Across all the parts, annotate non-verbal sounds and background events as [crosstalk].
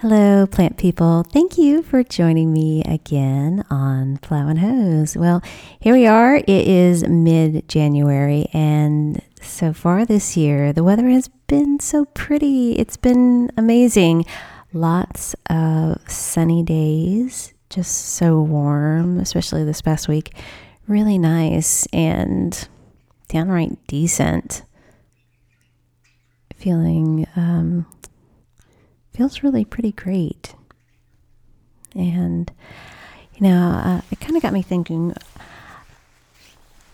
Hello, plant people. Thank you for joining me again on Plow and Hose. Well, here we are. It is mid January, and so far this year, the weather has been so pretty. It's been amazing. Lots of sunny days, just so warm, especially this past week. Really nice and downright decent. Feeling um, feels really pretty great. And, you know, uh, it kind of got me thinking.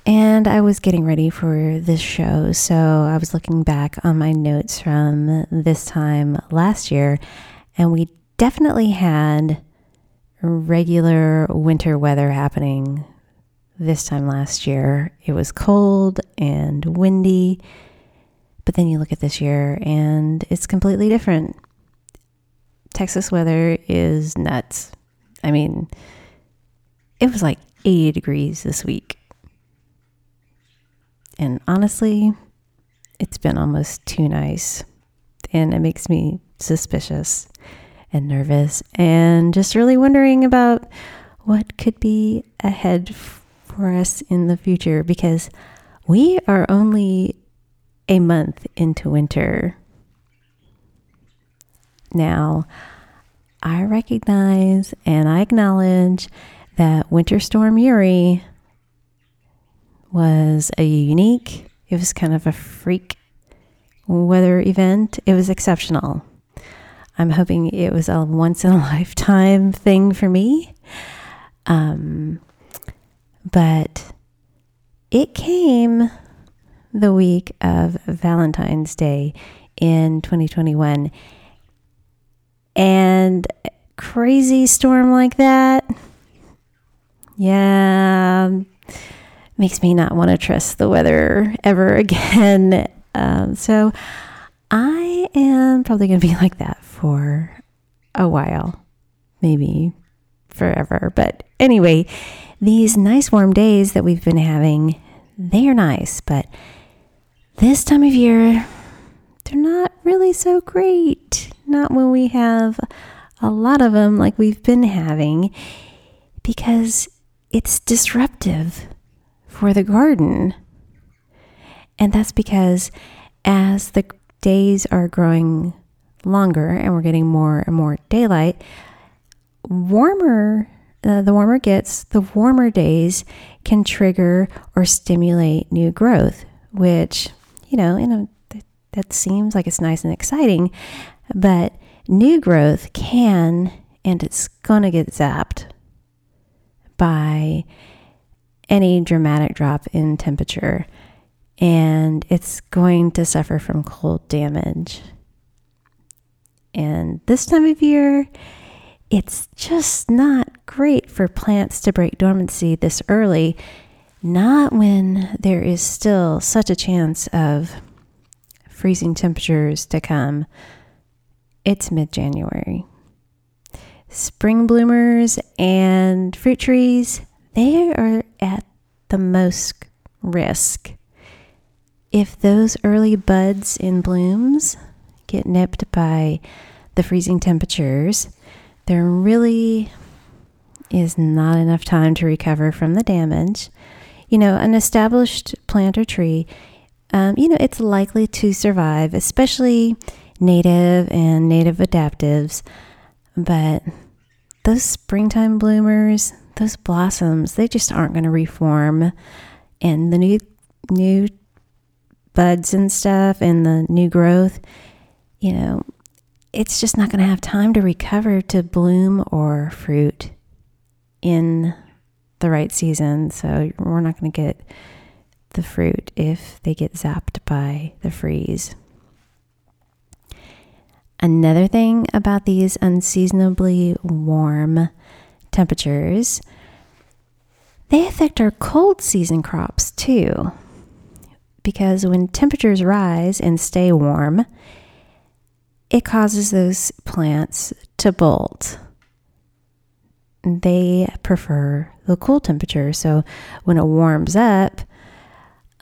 And I was getting ready for this show. So I was looking back on my notes from this time last year. And we definitely had regular winter weather happening this time last year. It was cold and windy. But then you look at this year and it's completely different. Texas weather is nuts. I mean, it was like 80 degrees this week. And honestly, it's been almost too nice. And it makes me suspicious and nervous and just really wondering about what could be ahead for us in the future because we are only a month into winter. Now, I recognize and I acknowledge that Winter Storm Uri was a unique, it was kind of a freak weather event. It was exceptional. I'm hoping it was a once in a [laughs] lifetime thing for me. Um, but it came the week of Valentine's Day in 2021 and crazy storm like that, yeah, makes me not want to trust the weather ever [laughs] again. Um, so I am probably going to be like that for a while, maybe forever. But anyway, these nice warm days that we've been having, they are nice, but this time of year, they're not really so great. Not when we have a lot of them like we've been having, because it's disruptive for the garden. And that's because as the days are growing longer and we're getting more and more daylight, warmer uh, the warmer gets, the warmer days can trigger or stimulate new growth, which, you know, in um, a that seems like it's nice and exciting, but new growth can and it's going to get zapped by any dramatic drop in temperature and it's going to suffer from cold damage. And this time of year, it's just not great for plants to break dormancy this early, not when there is still such a chance of freezing temperatures to come, it's mid January. Spring bloomers and fruit trees, they are at the most risk. If those early buds in blooms get nipped by the freezing temperatures, there really is not enough time to recover from the damage. You know, an established plant or tree um, you know, it's likely to survive, especially native and native adaptives. But those springtime bloomers, those blossoms, they just aren't going to reform. And the new, new buds and stuff and the new growth, you know, it's just not going to have time to recover to bloom or fruit in the right season. So we're not going to get the fruit if they get zapped by the freeze. Another thing about these unseasonably warm temperatures, they affect our cold season crops too. Because when temperatures rise and stay warm, it causes those plants to bolt. They prefer the cool temperature. So when it warms up,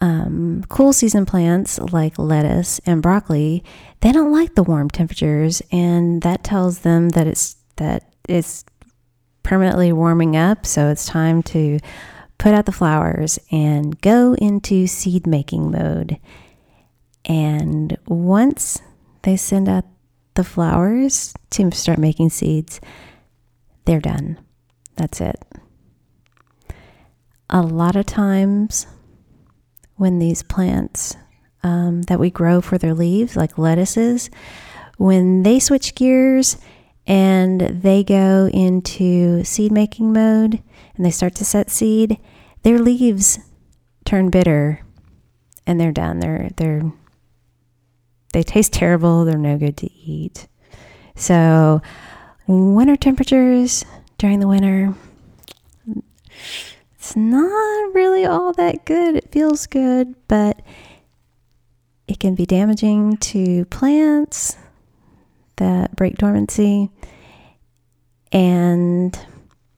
um, cool season plants like lettuce and broccoli, they don't like the warm temperatures, and that tells them that it's that it's permanently warming up. So it's time to put out the flowers and go into seed making mode. And once they send out the flowers to start making seeds, they're done. That's it. A lot of times, when these plants um, that we grow for their leaves, like lettuces, when they switch gears and they go into seed making mode and they start to set seed, their leaves turn bitter and they're done. They're they're they taste terrible. They're no good to eat. So, winter temperatures during the winter, it's not really all that good. It feels good, but it can be damaging to plants that break dormancy and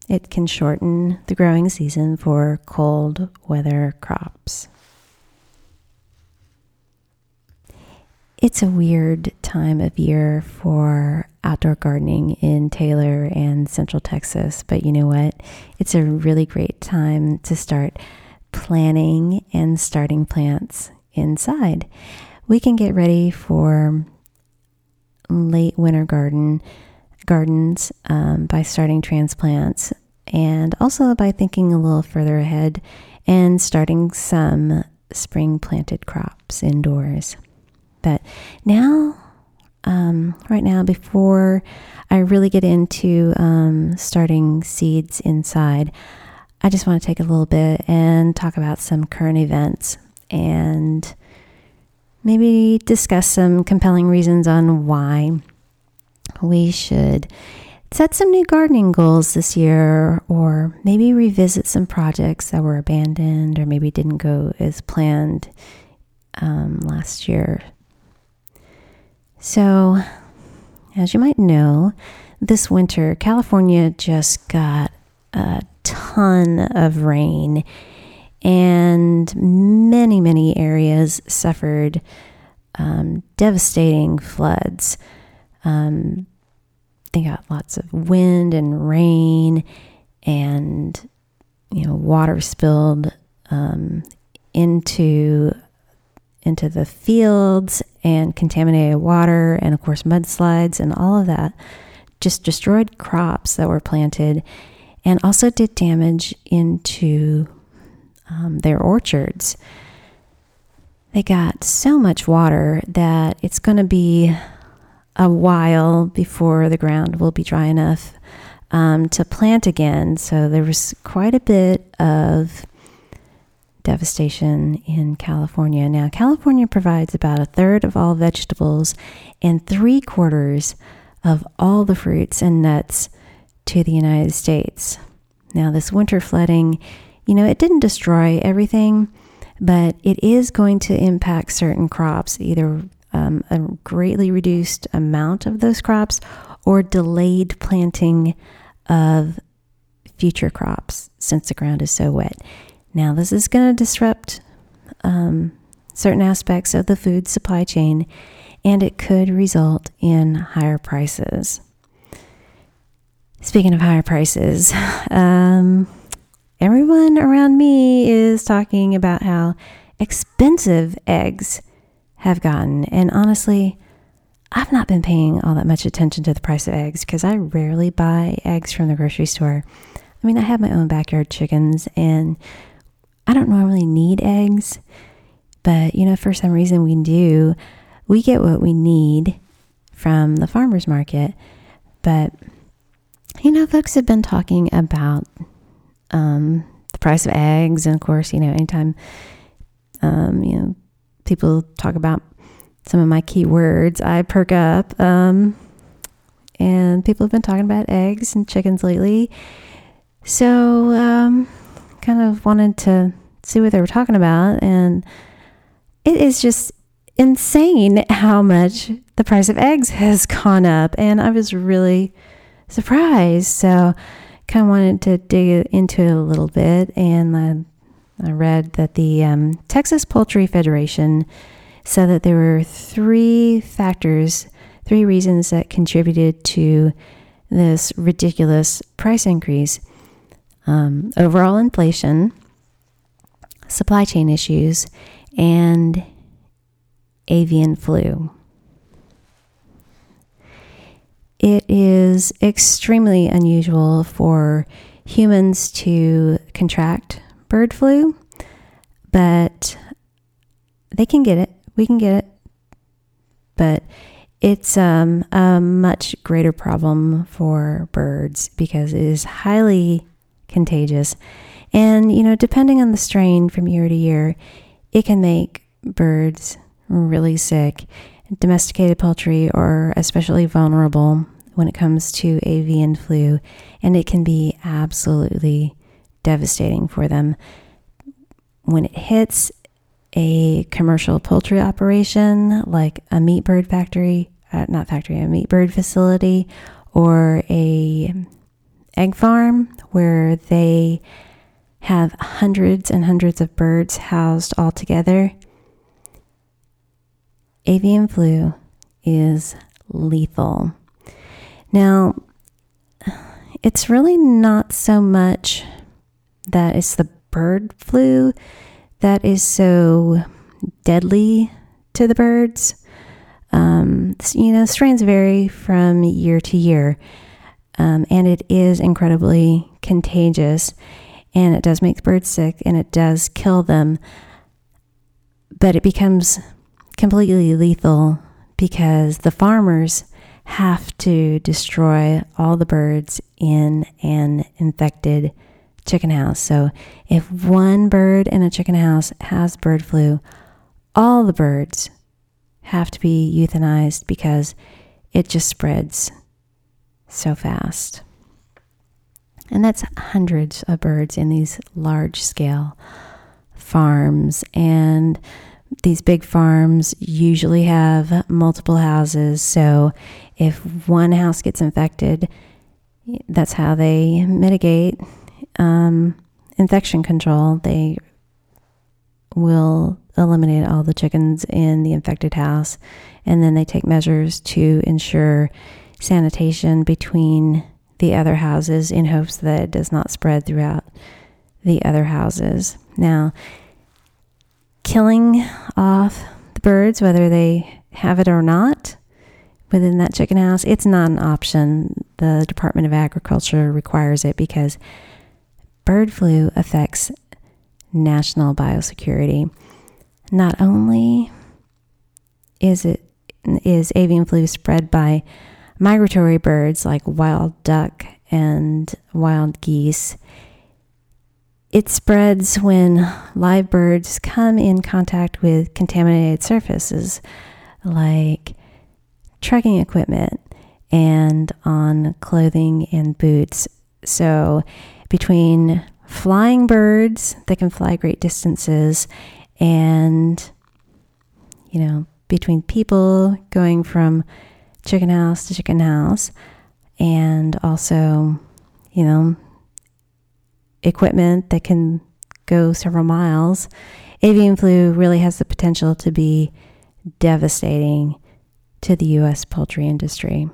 it can shorten the growing season for cold weather crops. It's a weird time of year for outdoor gardening in Taylor and Central Texas, but you know what? It's a really great time to start planning and starting plants inside. We can get ready for late winter garden gardens um, by starting transplants and also by thinking a little further ahead and starting some spring planted crops indoors. But now, um, right now, before I really get into um, starting seeds inside, I just want to take a little bit and talk about some current events and maybe discuss some compelling reasons on why we should set some new gardening goals this year or maybe revisit some projects that were abandoned or maybe didn't go as planned um, last year. So, as you might know, this winter, California just got a ton of rain, and many, many areas suffered um, devastating floods. Um, they got lots of wind and rain, and you know, water spilled um, into into the fields and contaminated water, and of course, mudslides and all of that just destroyed crops that were planted and also did damage into um, their orchards. They got so much water that it's going to be a while before the ground will be dry enough um, to plant again. So there was quite a bit of devastation in California. Now, California provides about a third of all vegetables and three quarters of all the fruits and nuts to the United States. Now, this winter flooding, you know, it didn't destroy everything, but it is going to impact certain crops, either um, a greatly reduced amount of those crops or delayed planting of future crops since the ground is so wet. Now, this is going to disrupt um, certain aspects of the food supply chain and it could result in higher prices. Speaking of higher prices, [laughs] um, everyone around me is talking about how expensive eggs have gotten. And honestly, I've not been paying all that much attention to the price of eggs because I rarely buy eggs from the grocery store. I mean, I have my own backyard chickens and I don't normally need eggs, but you know, for some reason we do. We get what we need from the farmer's market. But you know, folks have been talking about um, the price of eggs, and of course, you know, anytime um, you know people talk about some of my keywords, I perk up. Um, and people have been talking about eggs and chickens lately. So, um, kind of wanted to see what they were talking about. And it is just insane how much the price of eggs has [laughs] gone up. And I was really surprised. So, kind of wanted to dig into it a little bit. And I, I read that the um, Texas Poultry Federation said that there were three factors, three reasons that contributed to this ridiculous price increase um, overall inflation, supply chain issues, and avian flu. It is extremely unusual for humans to contract bird flu, but they can get it. We can get it. But it's um, a much greater problem for birds because it is highly contagious. And, you know, depending on the strain from year to year, it can make birds really sick. Domesticated poultry are especially vulnerable when it comes to avian flu, and it can be absolutely devastating for them. When it hits a commercial poultry operation like a meat bird factory, uh, not factory, a meat bird facility, or a egg farm where they have hundreds and hundreds of birds housed all together. Avian flu is lethal. Now, it's really not so much that it's the bird flu that is so deadly to the birds. Um, you know, strains vary from year to year um, and it is incredibly contagious and it does make birds sick and it does kill them but it becomes completely lethal because the farmers have to destroy all the birds in an infected chicken house. So if one bird in a chicken house has bird flu, all the birds have to be euthanized because it just spreads so fast. And that's hundreds of birds in these large scale farms. And these big farms usually have multiple houses. So if one house gets infected, that's how they mitigate um, infection control. They will eliminate all the chickens in the infected house and then they take measures to ensure sanitation between the other houses in hopes that it does not spread throughout the other houses. Now, killing off the birds, whether they have it or not, within that chicken house, it's not an option. The Department of Agriculture requires it because bird flu affects national biosecurity. Not only is it is avian flu spread by migratory birds like wild duck and wild geese. It spreads when live birds come in contact with contaminated surfaces like trekking equipment and on clothing and boots. So, between flying birds that can fly great distances and, you know, between people going from chicken house to chicken house, and also, you know, equipment that can go several miles. Avian flu really has the potential to be devastating to the U.S. poultry industry.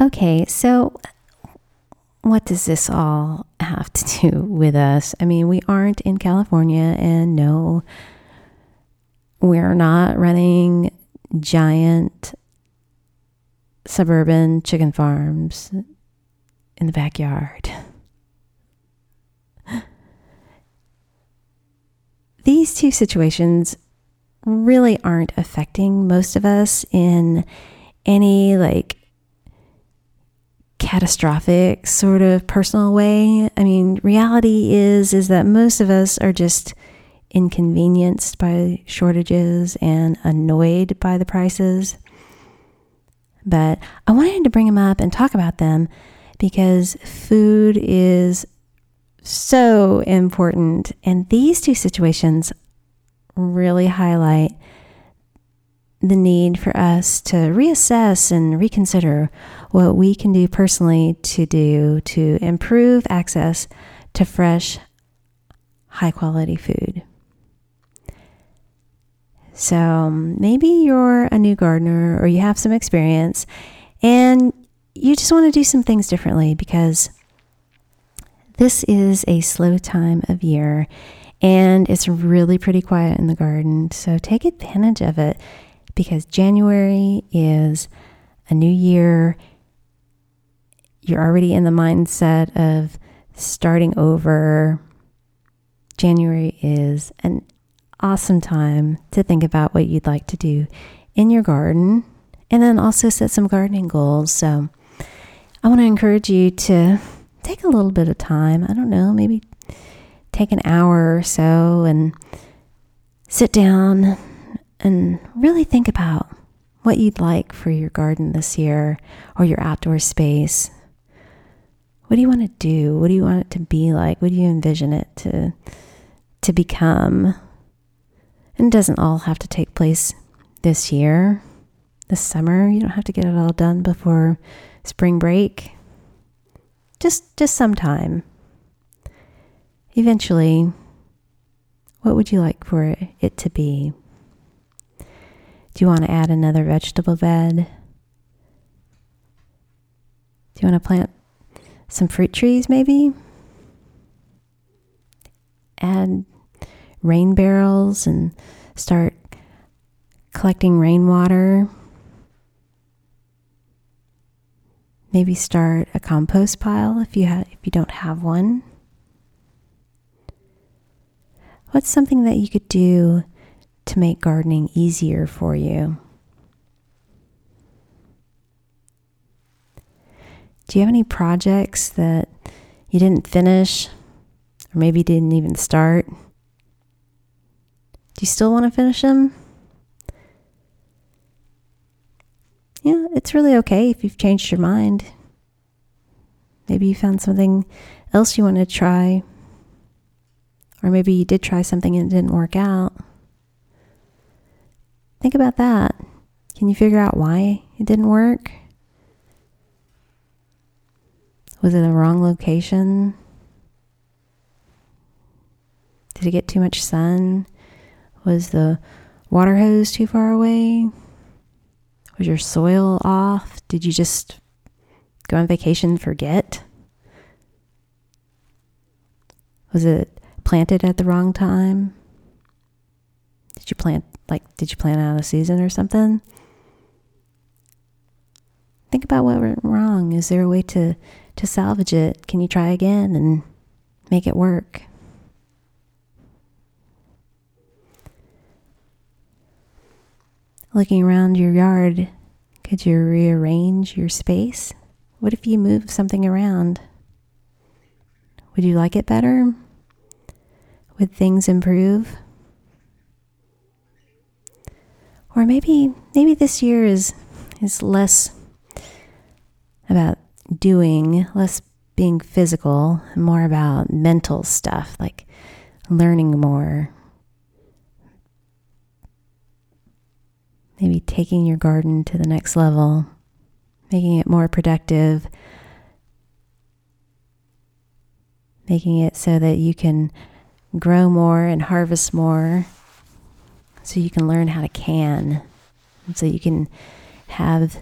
Okay, so what does this all have to do with us? I mean, we aren't in California, and no, we're not running giant suburban chicken farms in the backyard. [gasps] These two situations really aren't affecting most of us in any like catastrophic sort of personal way. I mean, reality is is that most of us are just inconvenienced by shortages and annoyed by the prices. But I wanted to bring them up and talk about them because food is so important. And these two situations really highlight the need for us to reassess and reconsider what we can do personally to do to improve access to fresh, high quality food. So maybe you're a new gardener or you have some experience and you just want to do some things differently because this is a slow time of year and it's really pretty quiet in the garden. So take advantage of it because January is a new year. You're already in the mindset of starting over. January is an awesome time to think about what you'd like to do in your garden and then also set some gardening goals. So I want to encourage you to take a little bit of time. I don't know, maybe take an hour or so and sit down and really think about what you'd like for your garden this year or your outdoor space. What do you want to do? What do you want it to be like? What do you envision it to to become? And it doesn't all have to take place this year, this summer. You don't have to get it all done before spring break. Just just sometime. Eventually, what would you like for it to be? Do you want to add another vegetable bed? Do you want to plant some fruit trees maybe? Add rain barrels and start collecting rainwater. Maybe start a compost pile if you ha- if you don't have one. What's something that you could do to make gardening easier for you? Do you have any projects that you didn't finish or maybe didn't even start? You still want to finish them? Yeah, it's really okay if you've changed your mind. Maybe you found something else you want to try. Or maybe you did try something and it didn't work out. Think about that. Can you figure out why it didn't work? Was it a wrong location? Did it get too much sun? Was the water hose too far away? Was your soil off? Did you just go on vacation and forget? Was it planted at the wrong time? Did you plant like did you plant out a season or something? Think about what went wrong. Is there a way to to salvage it? Can you try again and make it work? Looking around your yard, could you rearrange your space? What if you move something around? Would you like it better? Would things improve? Or maybe maybe this year is is less about doing, less being physical, more about mental stuff, like learning more. Maybe taking your garden to the next level, making it more productive, making it so that you can grow more and harvest more so you can learn how to can, so you can have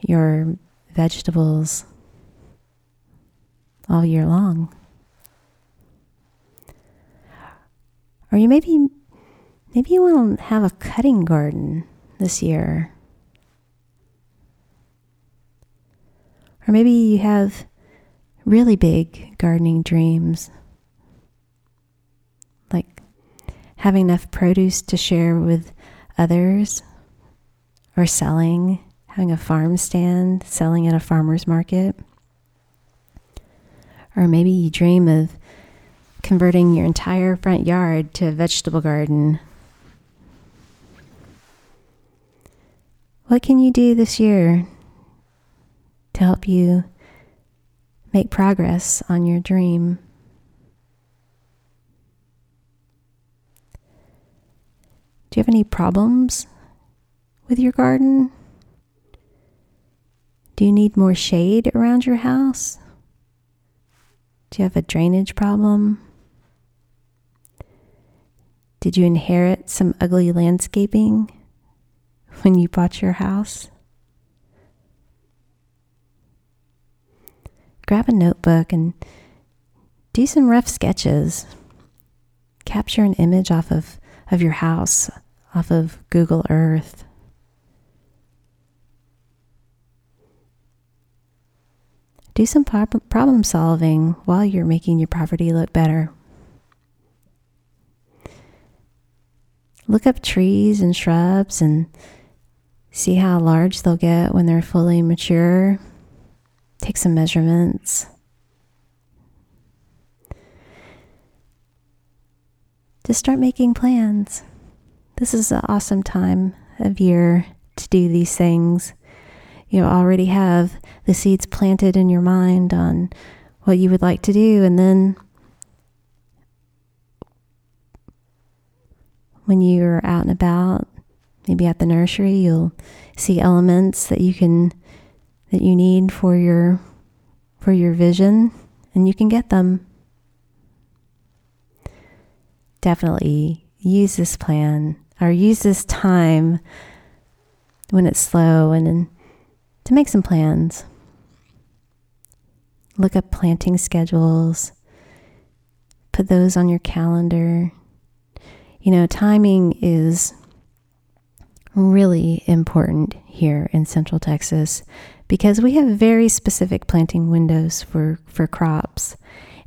your vegetables all year long. Or you maybe maybe you want to have a cutting garden this year. Or maybe you have really big gardening dreams like having enough produce to share with others, or selling, having a farm stand, selling at a farmer's market. Or maybe you dream of converting your entire front yard to a vegetable garden. What can you do this year to help you make progress on your dream? Do you have any problems with your garden? Do you need more shade around your house? Do you have a drainage problem? Did you inherit some ugly landscaping when you bought your house? Grab a notebook and do some rough sketches. Capture an image off of, of your house, off of Google Earth. Do some problem solving while you're making your property look better. Look up trees and shrubs and see how large they'll get when they're fully mature. Take some measurements. Just start making plans. This is an awesome time of year to do these things you already have the seeds planted in your mind on what you would like to do. And then when you're out and about, maybe at the nursery, you'll see elements that you can that you need for your for your vision and you can get them. Definitely use this plan or use this time when it's slow and to make some plans. Look up planting schedules, put those on your calendar. You know, timing is really important here in Central Texas because we have very specific planting windows for, for crops.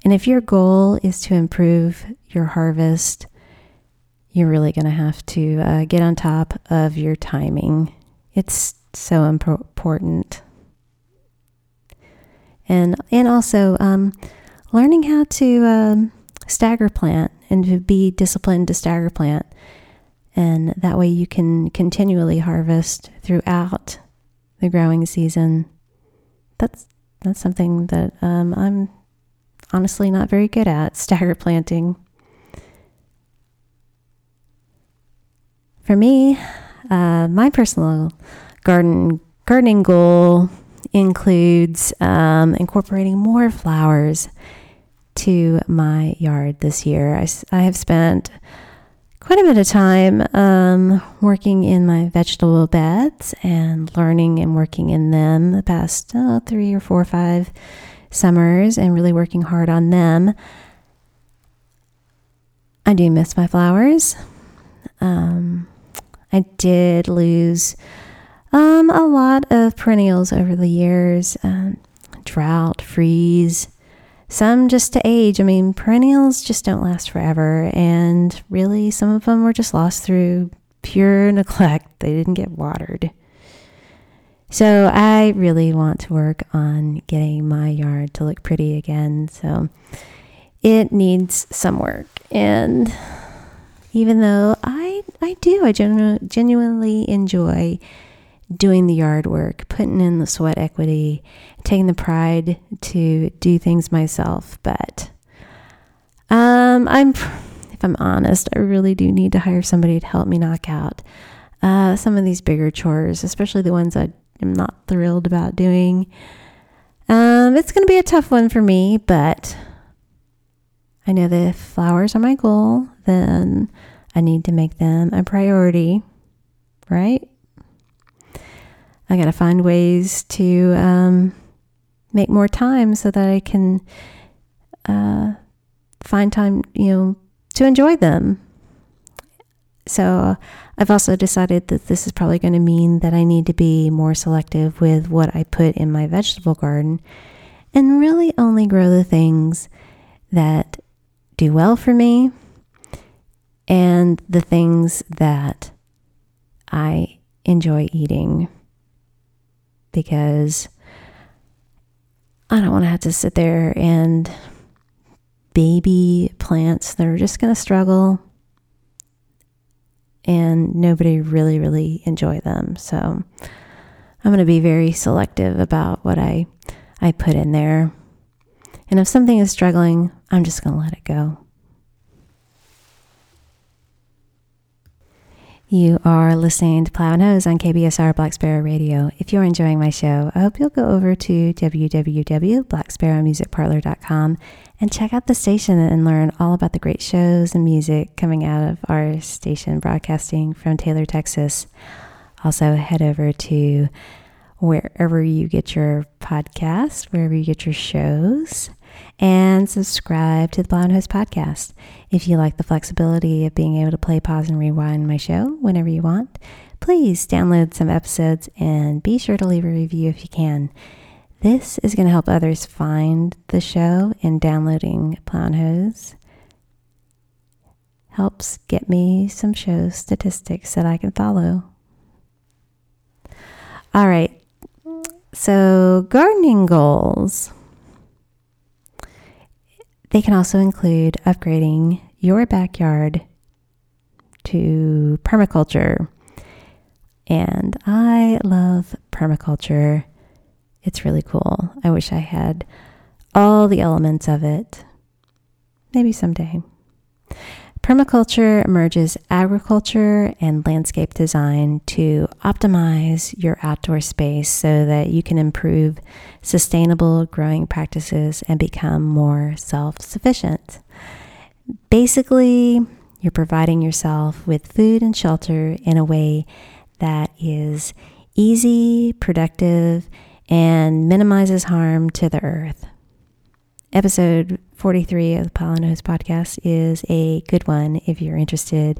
And if your goal is to improve your harvest, you're really going to have to uh, get on top of your timing. It's so important. And and also um, learning how to um, stagger plant and to be disciplined to stagger plant, and that way you can continually harvest throughout the growing season. That's that's something that um, I'm honestly not very good at [laughs] stagger planting. For me, uh, my personal garden gardening goal includes um, incorporating more flowers to my yard this year. I, I have spent quite a bit of time um, working in my vegetable beds and learning and working in them the past oh, three or four or five summers and really working hard on them. I do miss my flowers. Um, I did lose um, a lot of perennials over the years um, drought, freeze, some just to age. I mean, perennials just don't last forever. And really, some of them were just lost through pure [laughs] neglect. They didn't get watered. So I really want to work on getting my yard to look pretty again. So it needs some work. And even though I, I do, I genu- genuinely enjoy doing the yard work, putting in the sweat equity, taking the pride to do things myself. But um, I'm, if I'm honest, I really do need to hire somebody to help me knock out uh, some of these bigger chores, especially the ones I am not thrilled about doing. Um, it's going to be a tough one for me, but I know that if flowers are my goal, then I need to make them a priority, right? I got to find ways to um, make more time so that I can uh, find time, you know, to enjoy them. So I've also decided that this is probably going to mean that I need to be more selective with what I put in my vegetable garden and really only grow the things that do well for me and the things that I enjoy eating because I don't want to have to sit there and baby plants that are just going to struggle and nobody really, really enjoy them. So I'm going to be very selective about what I, I put in there. And if something is struggling, I'm just going to let it go. You are listening to Plow and Hose on KBSR Black Sparrow Radio. If you're enjoying my show, I hope you'll go over to www.blacksparrowmusicparlor.com and check out the station and learn all about the great shows and music coming out of our station broadcasting from Taylor, Texas. Also, head over to wherever you get your podcast, wherever you get your shows, and subscribe to the Plow and Hose podcast. If you like the flexibility of being able to play, pause, and rewind my show whenever you want, please download some episodes and be sure to leave a review if you can. This is going to help others find the show and downloading and Hose helps get me some show statistics that I can follow. All right, so gardening goals. They can also include upgrading your backyard to permaculture. And I love permaculture. It's really cool. I wish I had all the elements of it. Maybe someday. Permaculture merges agriculture and landscape design to optimize your outdoor space so that you can improve sustainable growing practices and become more self sufficient. Basically, you're providing yourself with food and shelter in a way that is easy, productive, and minimizes harm to the earth. Episode 43 of the and podcast is a good one if you're interested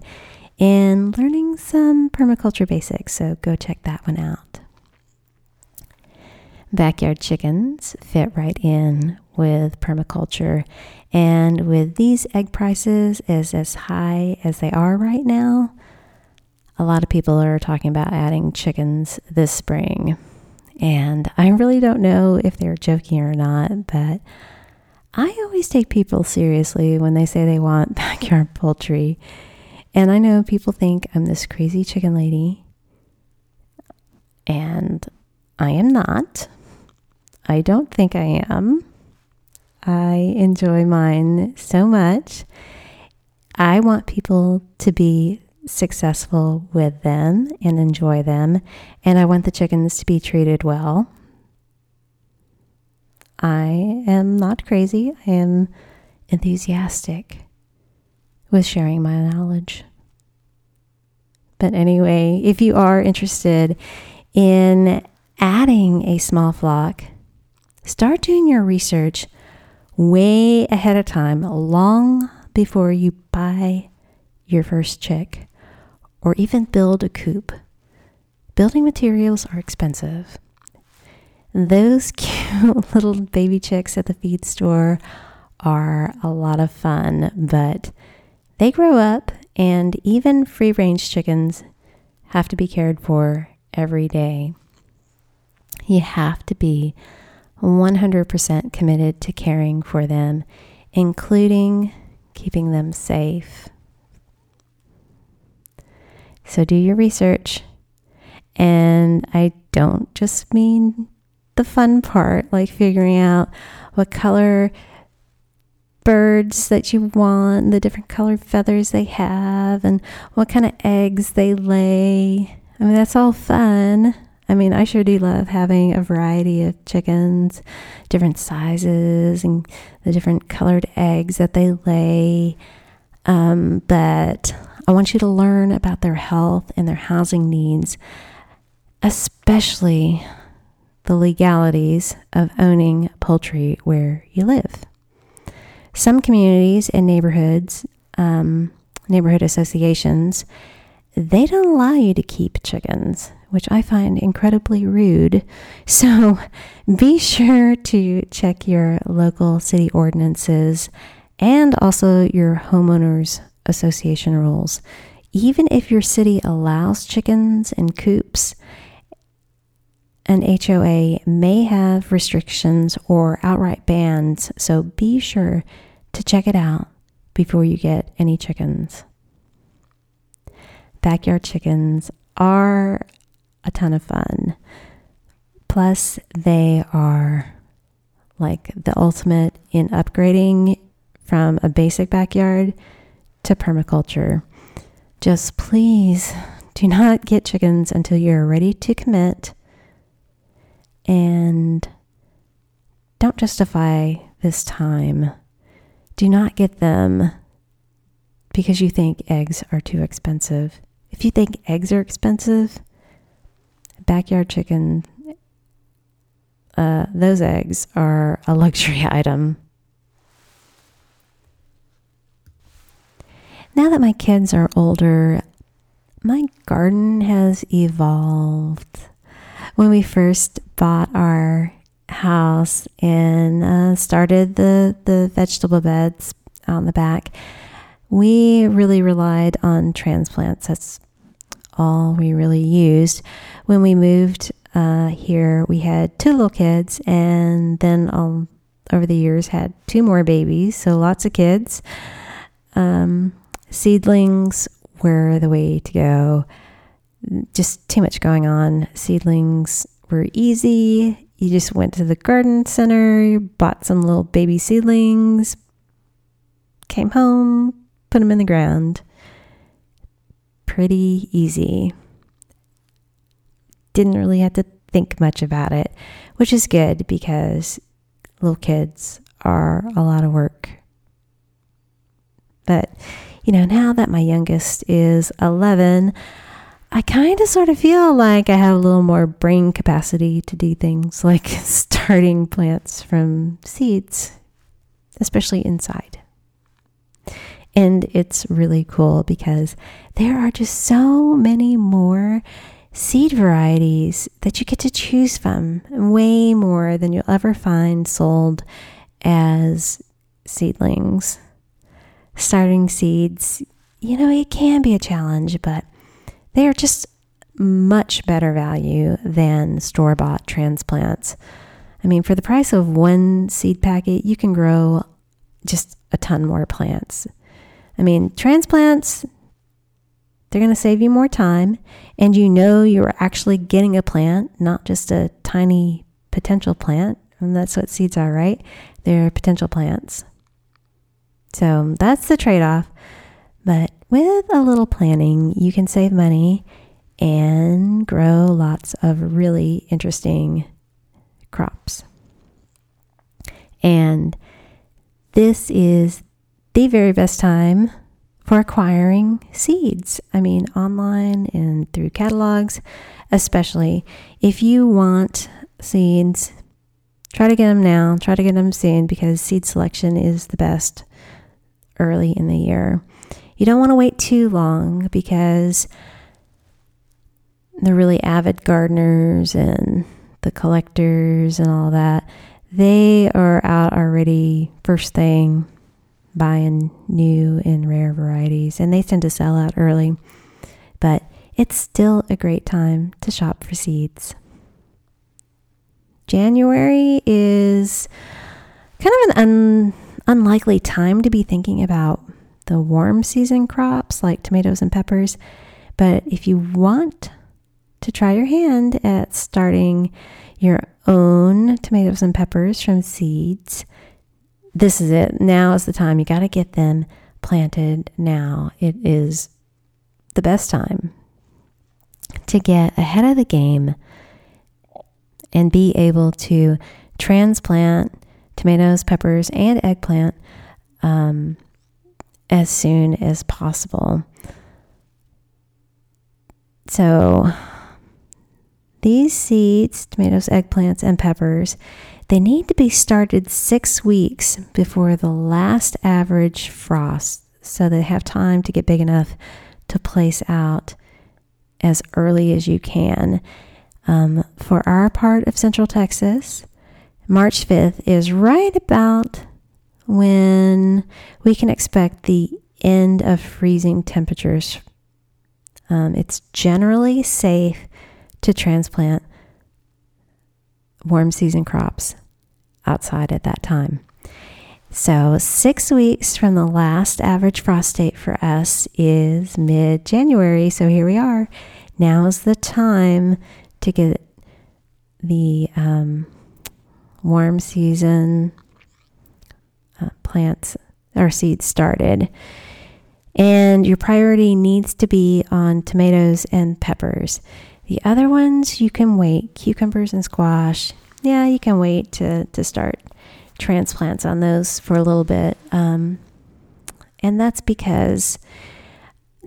in learning some permaculture basics. So go check that one out. Backyard chickens fit right in with permaculture. And with these egg prices as, as high as they are right now, a lot of people are talking about adding chickens this spring. And I really don't know if they're joking or not, but I always take people seriously when they say they want [laughs] backyard poultry. And I know people think I'm this crazy chicken lady. And I am not. I don't think I am. I enjoy mine so much. I want people to be successful with them and enjoy them. And I want the chickens to be treated well. I am not crazy. I am enthusiastic with sharing my knowledge. But anyway, if you are interested in adding a small flock, start doing your research way ahead of time, long before you buy your first chick or even build a coop. Building materials are expensive. Those [laughs] cute little baby chicks at the feed store are a lot of fun, but they grow up, and even free range chickens have to be cared for every day. You have to be 100% committed to caring for them, including keeping them safe. So do your research. And I don't just mean the fun part, like figuring out what color birds that you want, the different colored feathers they have, and what kind of eggs they lay. I mean, that's all fun. I mean, I sure do love having a variety of chickens, different sizes, and the different colored eggs that they lay. Um, but I want you to learn about their health and their housing needs, especially the legalities of owning poultry where you live. Some communities and neighborhoods, um, neighborhood associations, they don't allow you to keep chickens, which I find incredibly rude. [laughs] So be sure to check your local city ordinances and also your homeowners association rules. Even if your city allows chickens and coops, an HOA may have restrictions or outright bans, so be sure to check it out before you get any chickens. Backyard chickens are a ton of fun. Plus, they are like the ultimate in upgrading from a basic backyard to permaculture. Just please do not get chickens until you're ready to commit and don't justify this time. Do not get them because you think eggs are too expensive. If you think eggs are expensive, backyard chicken, uh, those eggs are a luxury [laughs] item. Now that my kids are older, my garden has evolved. When we first bought our house and uh, started the, the vegetable beds on the back, we really relied on transplants. That's all we really used. When we moved uh, here, we had two little kids, and then over the years had two more babies, so lots of kids. Um, seedlings were the way to go. Just too much going on. Seedlings were easy. You just went to the garden center, bought some little baby seedlings, came home, put them in the ground. Pretty easy. Didn't really have to think much about it, which is good because little kids are a lot of work. But, you know, now that my youngest is 11, I kind of sort of feel like I have a little more brain capacity to do things like [laughs] starting plants from seeds, especially inside. And it's really cool because there are just so many more seed varieties that you get to choose from, way more than you'll ever find sold as seedlings. Starting seeds, you know, it can be a challenge, but they are just much better value than store bought transplants. I mean, for the price of one seed packet, you can grow just a ton more plants. I mean, transplants, they're going to save you more time, and you know you're actually getting a plant, not just a tiny potential plant. And that's what seeds are, right? They're potential plants. So that's the trade off. But with a little planning, you can save money and grow lots of really interesting crops. And this is the very best time for acquiring seeds. I mean, online and through catalogs, especially if you want seeds, try to get them now, try to get them soon because seed selection is the best early in the year. You don't want to wait too long because the really avid gardeners and the collectors and all that, they are out already first thing buying new and rare varieties and they tend to sell out early. But it's still a great time to shop for seeds. January is kind of an un- unlikely time to be thinking about the warm season crops like tomatoes and peppers. But if you want to try your hand at starting your own tomatoes and peppers from seeds, this is it. Now is the time. You got to get them planted now. It is the best time to get ahead of the game and be able to transplant tomatoes, peppers, and eggplant um, as soon as possible. So, these seeds, tomatoes, eggplants, and peppers, they need to be started six weeks before the last average frost so they have time to get big enough to place out as early as you can. Um, for our part of Central Texas, March 5th is right about when we can expect the end of freezing temperatures. Um, it's generally safe to transplant warm season crops outside at that time. So, six weeks from the last average frost date for us is mid January. So, here we are. Now is the time to get the um, warm season uh, plants or seeds started. And your priority needs to be on tomatoes and peppers. The other ones you can wait, cucumbers and squash. Yeah, you can wait to, to start transplants on those for a little bit. Um, and that's because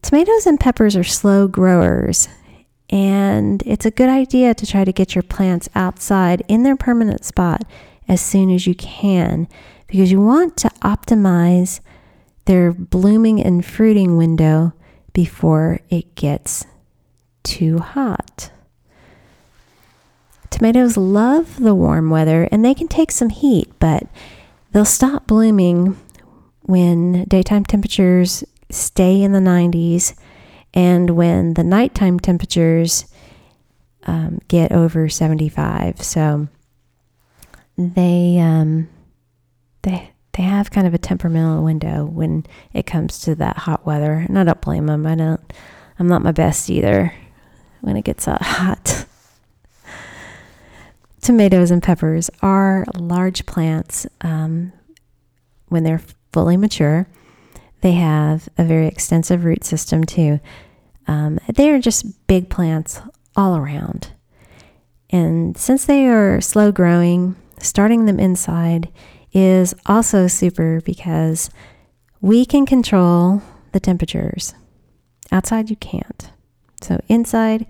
tomatoes and peppers are slow growers. And it's a good idea to try to get your plants outside in their permanent spot as soon as you can because you want to optimize their blooming and fruiting window before it gets too hot. Tomatoes love the warm weather and they can take some heat, but they'll stop blooming when daytime temperatures stay in the 90s and when the nighttime temperatures um, get over 75. So they um, they they have kind of a temperamental window when it comes to that hot weather, and I don't blame them. I don't. I'm not my best either when it gets hot. [laughs] Tomatoes and peppers are large plants um, when they're fully mature. They have a very extensive root system too. Um, they are just big plants all around. And since they are slow growing, starting them inside is also super because we can control the temperatures. Outside, you can't. So, inside,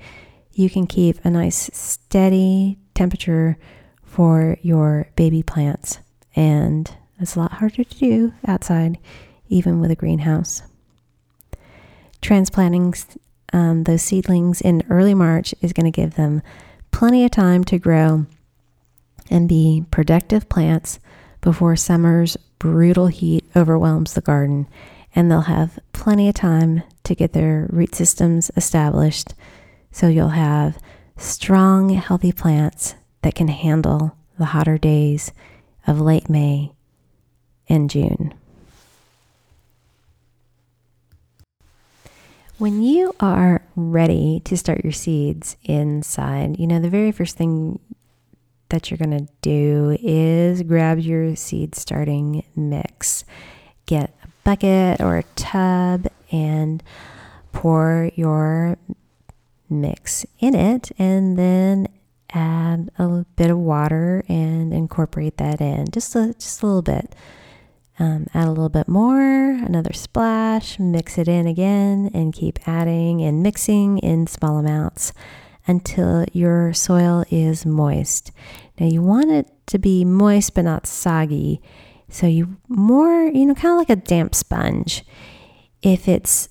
you can keep a nice steady temperature for your baby plants. And it's a lot harder to do outside, even with a greenhouse. Transplanting um, those seedlings in early March is going to give them plenty of time to grow and be productive plants before summer's brutal heat overwhelms the garden, and they'll have plenty of time to get their root systems established so you'll have strong, healthy plants that can handle the hotter days of late May and June. When you are ready to start your seeds inside, you know, the very first thing that you're going to do is grab your seed starting mix. Get a bucket or a tub and pour your mix in it and then add a bit of water and incorporate that in just a, just a little bit. Um, add a little bit more, another splash, mix it in again, and keep adding and mixing in small amounts until your soil is moist. Now, you want it to be moist but not soggy. So, you more, you know, kind of like a damp sponge. If it's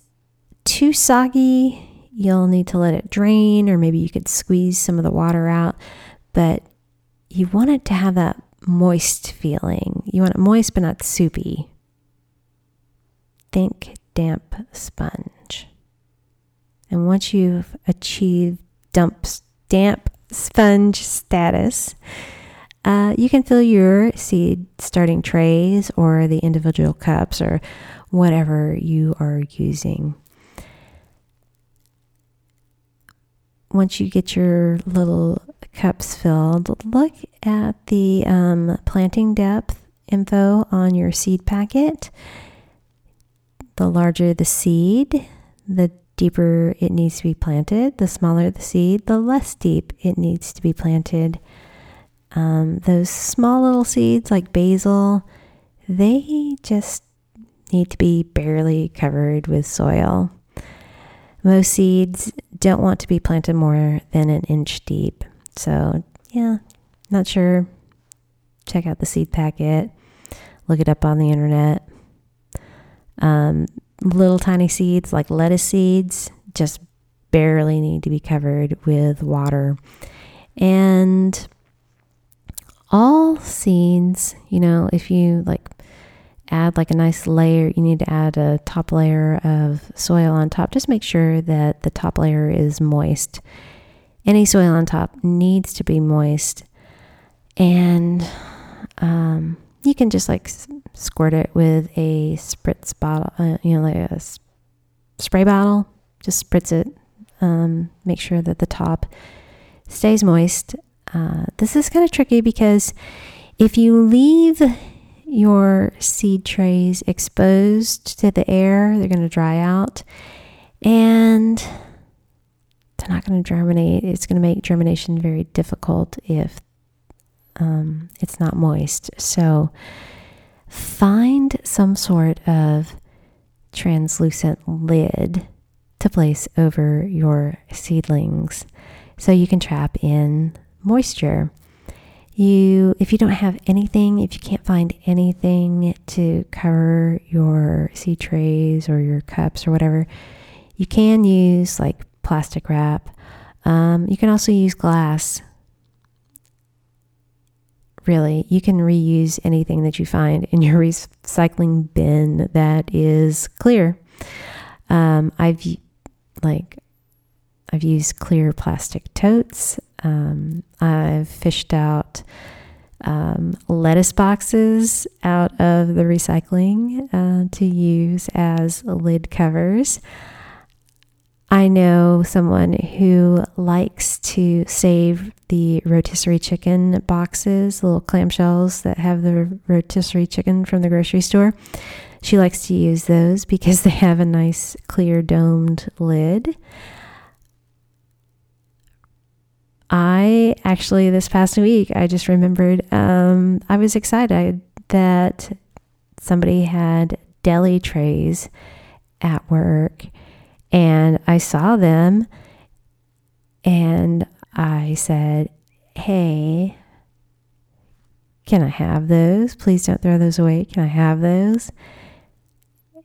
too soggy, you'll need to let it drain, or maybe you could squeeze some of the water out. But you want it to have that moist feeling. You want it moist but not soupy. Think damp sponge. And once you've achieved dump, damp sponge status, uh, you can fill your seed starting trays or the individual cups or whatever you are using. Once you get your little cups filled, look at the um, planting depth info on your seed packet. The larger the seed, the deeper it needs to be planted. The smaller the seed, the less deep it needs to be planted. Um, those small little seeds like basil, they just need to be barely covered with soil. Most seeds don't want to be planted more than an inch deep. So, yeah, not sure. Check out the seed packet, look it up on the internet. Um, little tiny seeds like lettuce seeds just barely need to be covered with water. And all seeds, you know, if you like add like a nice layer, you need to add a top layer of soil on top. Just make sure that the top layer is moist. Any soil on top needs to be moist. And um, you can just like squirt it with a spritz bottle, uh, you know, like a spray bottle. Just spritz it. Um, make sure that the top stays moist. Uh, this is kind of tricky because if you leave your seed trays exposed to the air, they're going to dry out and they're not going to germinate. It's going to make germination very difficult if um, it's not moist. So find some sort of translucent lid to place over your seedlings so you can trap in moisture. You if you don't have anything, if you can't find anything to cover your seed trays or your cups or whatever, you can use like plastic wrap. Um, you can also use glass really. You can reuse anything that you find in your [laughs] recycling bin that is clear. Um, I've like I've used clear plastic totes. Um, I've fished out um, lettuce boxes out of the recycling uh, to use as lid covers. I know someone who likes to save the rotisserie chicken boxes, little clamshells that have the rotisserie chicken from the grocery store. She likes to use those because [laughs] they have a nice clear domed lid. I actually, this past week, I just remembered um, I was excited that somebody had deli trays at work and I saw them and I said, Hey, can I have those? Please don't throw those away. Can I have those?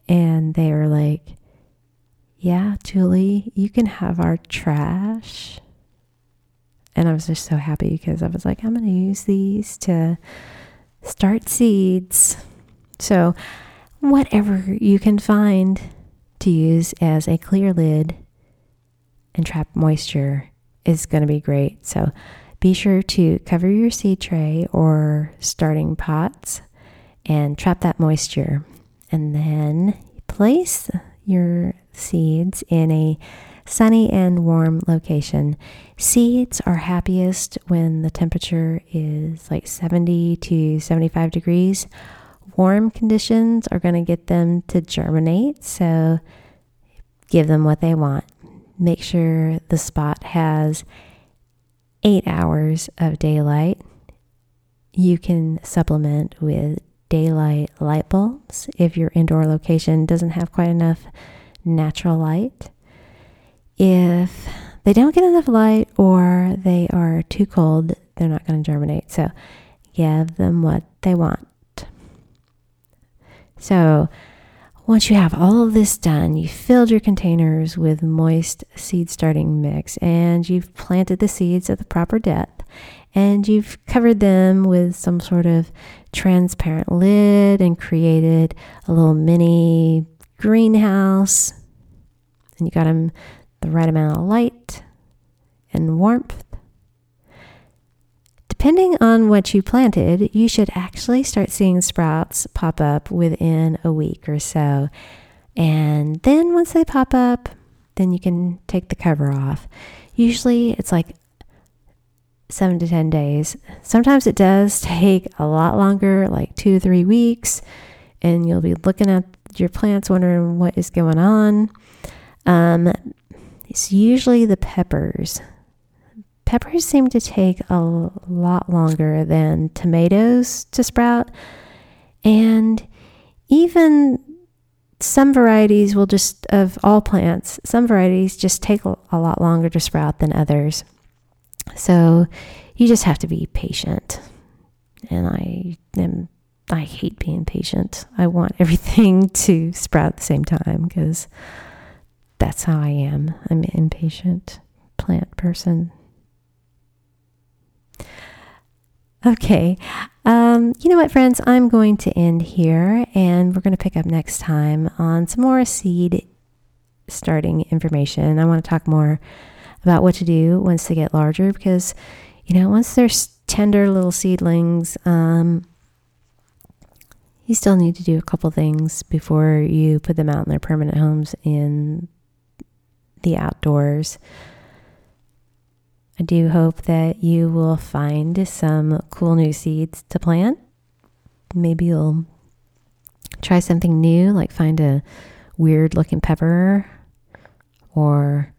And they were like, Yeah, Julie, you can have our trash. And I was just so happy because I was like, I'm going to use these to start seeds. So, whatever you can find to use as a clear lid and trap moisture is going to be great. So be sure to cover your seed tray or starting pots and trap that moisture. And then place your seeds in a sunny and warm location. Seeds are happiest when the temperature is like 70 to 75 degrees warm conditions are going to get them to germinate. So give them what they want. Make sure the spot has eight hours of daylight. You can supplement with daylight light bulbs if your indoor location doesn't have quite enough natural light. If they don't get enough light or they are too cold, they're not going to germinate. So give them what they want. So, once you have all of this done, you filled your containers with moist seed starting mix and you've planted the seeds at the proper depth and you've covered them with some sort of transparent lid and created a little mini greenhouse. And you got them the right amount of light and warmth depending on what you planted, you should actually start seeing sprouts pop up within a week or so. And then once they pop up, then you can take the cover off. Usually it's like seven to 10 days. Sometimes it does [laughs] take a lot longer, like two to three weeks, and you'll be looking at your plants wondering what is going on. Um, it's usually the peppers peppers seem to take a lot longer than tomatoes to sprout. And even some varieties will just, of all plants, some varieties just take a lot longer to sprout than others. So you just have to be patient. And I am, I hate being patient. I want [laughs] everything to sprout at the same time because that's how I am. I'm an impatient plant person. Okay. Um, you know what, friends? I'm going to end here and we're going to pick up next time on some more seed starting information. I want to talk more about what to do once they get larger because, you know, once they're tender little seedlings, um, you still need to do a couple things before you put them out in their permanent homes in the outdoors. I do hope that you will find some cool new seeds to plant. Maybe you'll try something new, like find a weird looking pepper or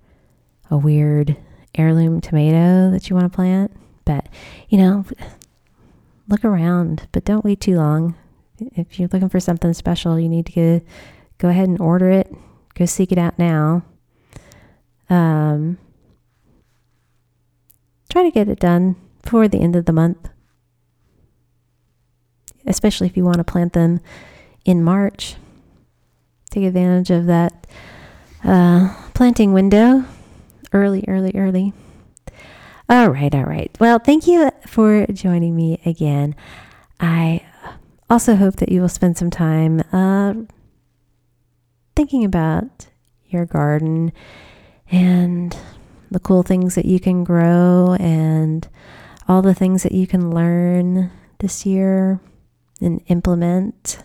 a weird heirloom tomato that you want to plant. But, you know, look around, but don't wait too long. If you're looking for something special, you need to go, go ahead and order it. Go seek it out now. Um, try to get it done before the end of the month, especially if you want to plant them in March. Take advantage of that uh, planting window early, early, early. All right, all right. Well, thank you for joining me again. I also hope that you will spend some time uh, thinking about your garden and the cool things that you can grow and all the things that you can learn this year and implement.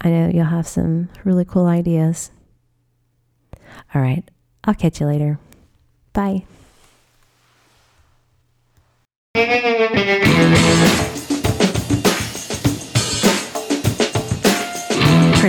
I know you'll have some really cool ideas. All right, I'll catch you later. Bye.